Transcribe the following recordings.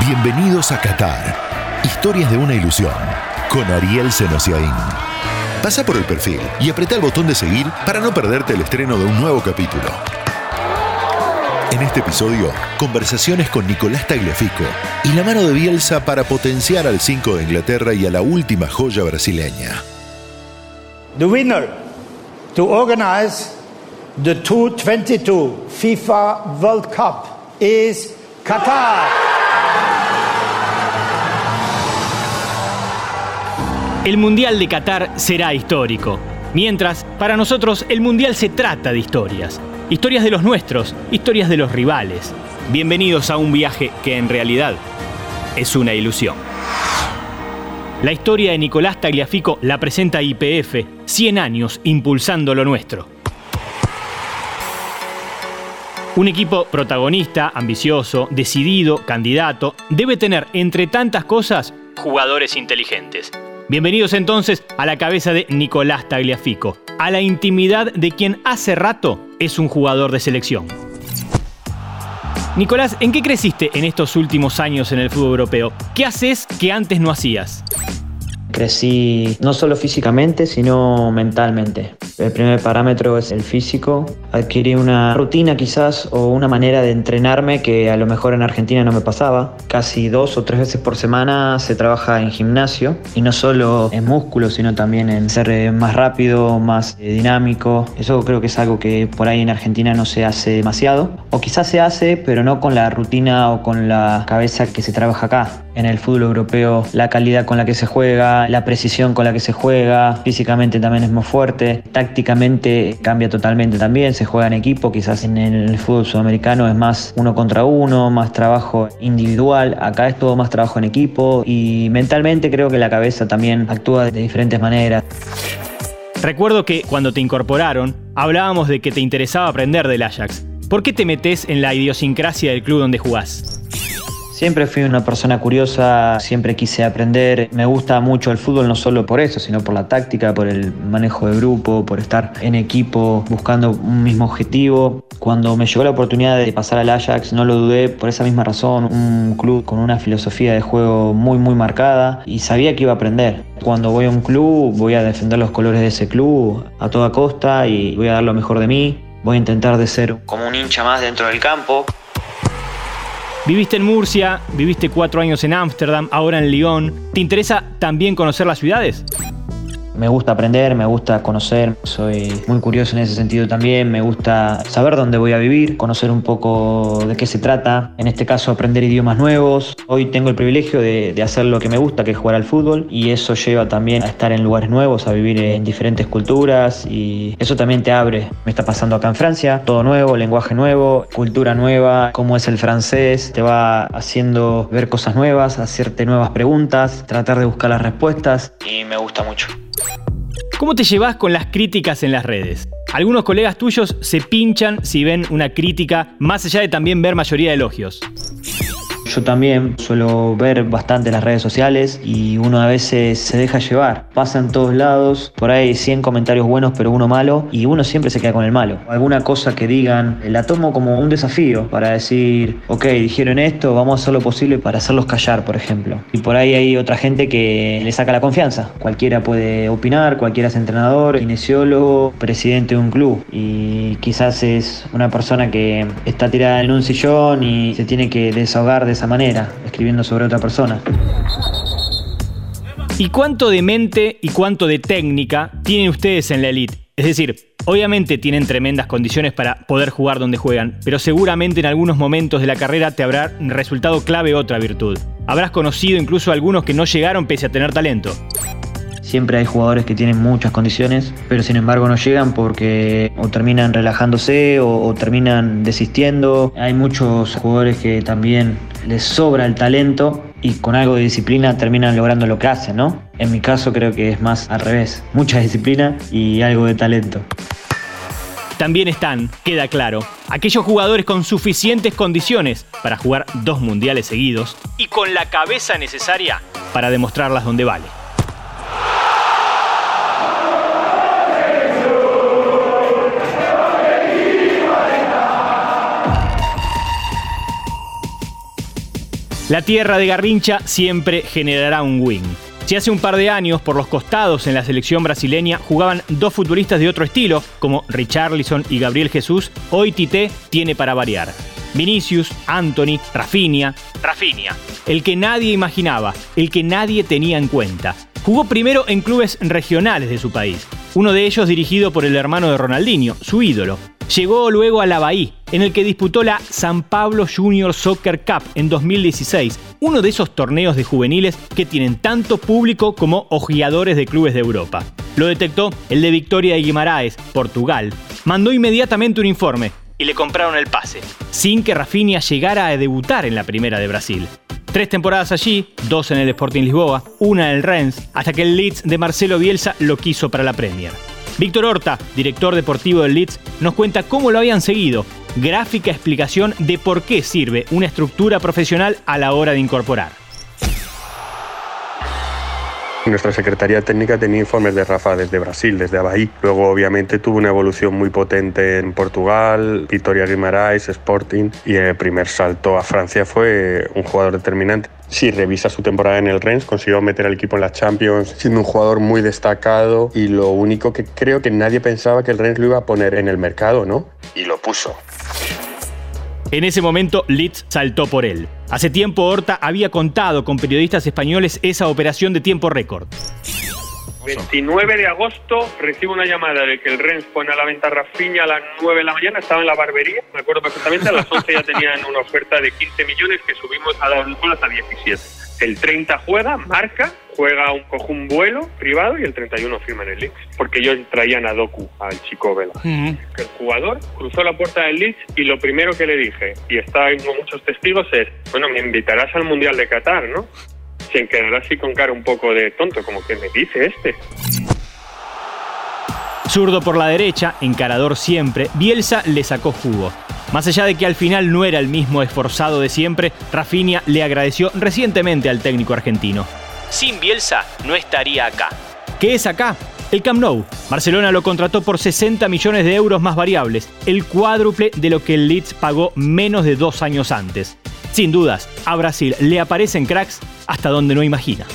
Bienvenidos a Qatar. Historias de una ilusión. Con Ariel Senosiaín. Pasa por el perfil y apreta el botón de seguir para no perderte el estreno de un nuevo capítulo. En este episodio, conversaciones con Nicolás Tagliafico y la mano de Bielsa para potenciar al 5 de Inglaterra y a la última joya brasileña. The winner to organize the 2022 FIFA World Cup is Qatar. El Mundial de Qatar será histórico. Mientras, para nosotros, el Mundial se trata de historias. Historias de los nuestros, historias de los rivales. Bienvenidos a un viaje que en realidad es una ilusión. La historia de Nicolás Tagliafico la presenta IPF, 100 años impulsando lo nuestro. Un equipo protagonista, ambicioso, decidido, candidato, debe tener, entre tantas cosas, jugadores inteligentes. Bienvenidos entonces a la cabeza de Nicolás Tagliafico, a la intimidad de quien hace rato es un jugador de selección. Nicolás, ¿en qué creciste en estos últimos años en el fútbol europeo? ¿Qué haces que antes no hacías? Crecí no solo físicamente, sino mentalmente. El primer parámetro es el físico. Adquirí una rutina quizás o una manera de entrenarme que a lo mejor en Argentina no me pasaba. Casi dos o tres veces por semana se trabaja en gimnasio y no solo en músculos, sino también en ser eh, más rápido, más eh, dinámico. Eso creo que es algo que por ahí en Argentina no se hace demasiado. O quizás se hace, pero no con la rutina o con la cabeza que se trabaja acá. En el fútbol europeo, la calidad con la que se juega, la precisión con la que se juega, físicamente también es más fuerte, tácticamente cambia totalmente también, se juega en equipo, quizás en el fútbol sudamericano es más uno contra uno, más trabajo individual, acá es todo más trabajo en equipo y mentalmente creo que la cabeza también actúa de diferentes maneras. Recuerdo que cuando te incorporaron, hablábamos de que te interesaba aprender del Ajax. ¿Por qué te metes en la idiosincrasia del club donde jugás? Siempre fui una persona curiosa, siempre quise aprender. Me gusta mucho el fútbol no solo por eso, sino por la táctica, por el manejo de grupo, por estar en equipo buscando un mismo objetivo. Cuando me llegó la oportunidad de pasar al Ajax, no lo dudé por esa misma razón. Un club con una filosofía de juego muy, muy marcada y sabía que iba a aprender. Cuando voy a un club, voy a defender los colores de ese club a toda costa y voy a dar lo mejor de mí. Voy a intentar de ser como un hincha más dentro del campo. Viviste en Murcia, viviste cuatro años en Ámsterdam, ahora en Lyon. ¿Te interesa también conocer las ciudades? Me gusta aprender, me gusta conocer, soy muy curioso en ese sentido también, me gusta saber dónde voy a vivir, conocer un poco de qué se trata, en este caso aprender idiomas nuevos. Hoy tengo el privilegio de, hacer lo que me gusta, que es jugar al fútbol, y eso lleva también a estar en lugares nuevos, a vivir en diferentes culturas, y eso también te abre. Me está pasando acá en Francia, todo nuevo, lenguaje nuevo, cultura nueva, cómo es el francés, te va haciendo ver cosas nuevas, hacerte nuevas preguntas, tratar de buscar las respuestas, y me gusta mucho. ¿Cómo te llevas con las críticas en las redes? Algunos colegas tuyos se pinchan si ven una crítica, más allá de también ver mayoría de elogios. Yo también suelo ver bastante las redes sociales y uno a veces se deja llevar. Pasa en todos lados, por ahí 100 comentarios buenos pero uno malo y uno siempre se queda con el malo. Alguna cosa que digan la tomo como un desafío para decir, ok, dijeron esto, vamos a hacer lo posible para hacerlos callar, por ejemplo. Y por ahí hay otra gente que le saca la confianza. Cualquiera puede opinar, cualquiera es entrenador, kinesiólogo, presidente de un club y quizás es una persona que está tirada en un sillón y se tiene que desahogar de esa manera, escribiendo sobre otra persona. ¿Y cuánto de mente y cuánto de técnica tienen ustedes en la elite? Es decir, obviamente tienen tremendas condiciones para poder jugar donde juegan, pero seguramente en algunos momentos de la carrera te habrá resultado clave otra virtud. Habrás conocido incluso algunos que no llegaron pese a tener talento. Siempre hay jugadores que tienen muchas condiciones, pero sin embargo no llegan porque o terminan relajándose o, terminan desistiendo. Hay muchos jugadores que también les sobra el talento y con algo de disciplina terminan logrando lo que hacen, ¿no? En mi caso creo que es más al revés, mucha disciplina y algo de talento. También están, queda claro, aquellos jugadores con suficientes condiciones para jugar dos mundiales seguidos y con la cabeza necesaria para demostrarlas donde vale. La tierra de Garrincha siempre generará un win. Si hace un par de años, por los costados en la selección brasileña jugaban dos futbolistas de otro estilo, como Richarlison y Gabriel Jesús, hoy Tite tiene para variar. Vinicius, Anthony, Rafinha, Rafinha, el que nadie imaginaba, el que nadie tenía en cuenta. Jugó primero en clubes regionales de su país, uno de ellos dirigido por el hermano de Ronaldinho, su ídolo. Llegó luego a la Bahía, en el que disputó la San Pablo Junior Soccer Cup en 2016, uno de esos torneos de juveniles que tienen tanto público como ojeadores de clubes de Europa. Lo detectó el de Victoria de Guimaraes, Portugal. Mandó inmediatamente un informe y le compraron el pase, sin que Rafinha llegara a debutar en la primera de Brasil. Tres temporadas allí, dos en el Sporting Lisboa, una en el Rennes, hasta que el Leeds de Marcelo Bielsa lo quiso para la Premier. Víctor Horta, director deportivo del Leeds, nos cuenta cómo lo habían seguido, gráfica explicación de por qué sirve una estructura profesional a la hora de incorporar. Nuestra Secretaría Técnica tenía informes de Rafa desde Brasil, desde Abaí. Luego, obviamente, tuvo una evolución muy potente en Portugal, Vitoria Guimaraes, Sporting, y el primer salto a Francia fue un jugador determinante. Si revisa su temporada en el Rennes, consiguió meter al equipo en la Champions, siendo un jugador muy destacado y lo único que creo que nadie pensaba que el Rennes lo iba a poner en el mercado, ¿no? Y lo puso. En ese momento, Leeds saltó por él. Hace tiempo, Horta había contado con periodistas españoles esa operación de tiempo récord. 29 de agosto recibo una llamada de que el Rennes pone a la venta Rafinha a las 9 de la mañana, estaba en la barbería, me acuerdo perfectamente, a las 11 ya tenían una oferta de 15 millones que subimos a las a 17. El 30 juega, marca, juega un, coge un vuelo privado y el 31 firma en el Leeds. Porque ellos traían a Doku, al chico Vela. El jugador cruzó la puerta del Leeds y lo primero que le dije, y está con muchos testigos, es, bueno, me invitarás al Mundial de Qatar, ¿no? Sin quedar así con cara un poco de tonto, como que me dice este. Zurdo por la derecha, encarador siempre, Bielsa le sacó jugo. Más allá de que al final no era el mismo esforzado de siempre, Rafinha le agradeció recientemente al técnico argentino. Sin Bielsa no estaría acá. ¿Qué es acá? El Camp Nou. Barcelona lo contrató por 60 millones de euros más variables, el cuádruple de lo que el Leeds pagó menos de dos años antes. Sin dudas, a Brasil le aparecen cracks hasta donde no imagina.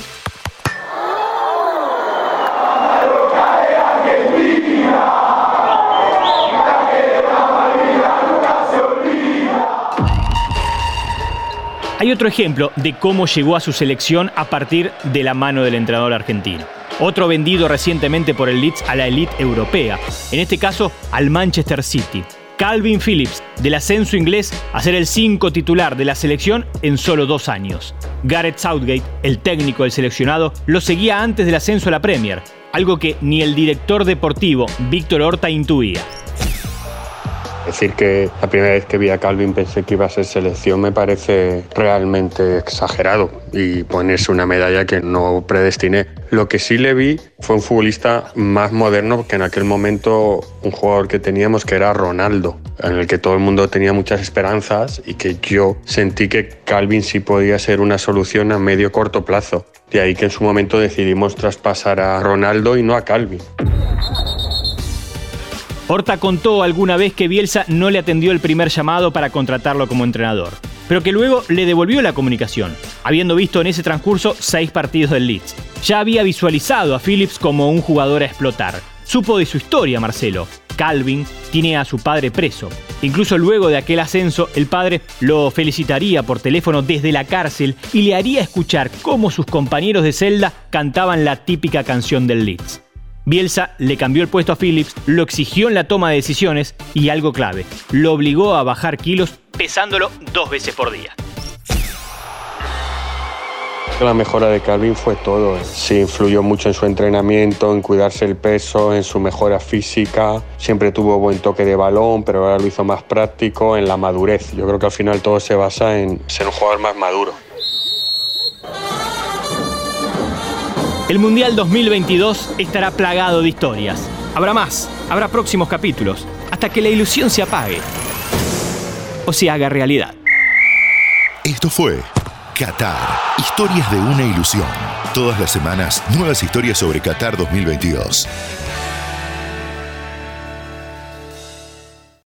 Hay otro ejemplo de cómo llegó a su selección a partir de la mano del entrenador argentino. Otro vendido recientemente por el Leeds a la elite europea, en este caso al Manchester City. Calvin Phillips, del ascenso inglés a ser el 5 titular de la selección en solo dos años. Gareth Southgate, el técnico del seleccionado, lo seguía antes del ascenso a la Premier, algo que ni el director deportivo Víctor Horta intuía. Decir que la primera vez que vi a Calvin pensé que iba a ser selección me parece realmente exagerado y ponerse una medalla que no predestiné. Lo que sí le vi fue un futbolista más moderno que en aquel momento un jugador que teníamos que era Ronaldo, en el que todo el mundo tenía muchas esperanzas y que yo sentí que Calvin sí podía ser una solución a medio corto plazo. De ahí que en su momento decidimos traspasar a Ronaldo y no a Calvin. Horta contó alguna vez que Bielsa no le atendió el primer llamado para contratarlo como entrenador, pero que luego le devolvió la comunicación, habiendo visto en ese transcurso seis partidos del Leeds. Ya había visualizado a Phillips como un jugador a explotar. Supo de su historia, Marcelo. Calvin tiene a su padre preso. Incluso luego de aquel ascenso, el padre lo felicitaría por teléfono desde la cárcel y le haría escuchar cómo sus compañeros de celda cantaban la típica canción del Leeds. Bielsa le cambió el puesto a Phillips, lo exigió en la toma de decisiones y algo clave, lo obligó a bajar kilos pesándolo dos veces por día. La mejora de Calvin fue todo. Sí, influyó mucho en su entrenamiento, en cuidarse el peso, en su mejora física. Siempre tuvo buen toque de balón, pero ahora lo hizo más práctico, en la madurez. Yo creo que al final todo se basa en ser un jugador más maduro. El Mundial 2022 estará plagado de historias. Habrá más, habrá próximos capítulos, hasta que la ilusión se apague o se haga realidad. Esto fue Qatar, historias de una ilusión. Todas las semanas, nuevas historias sobre Qatar 2022.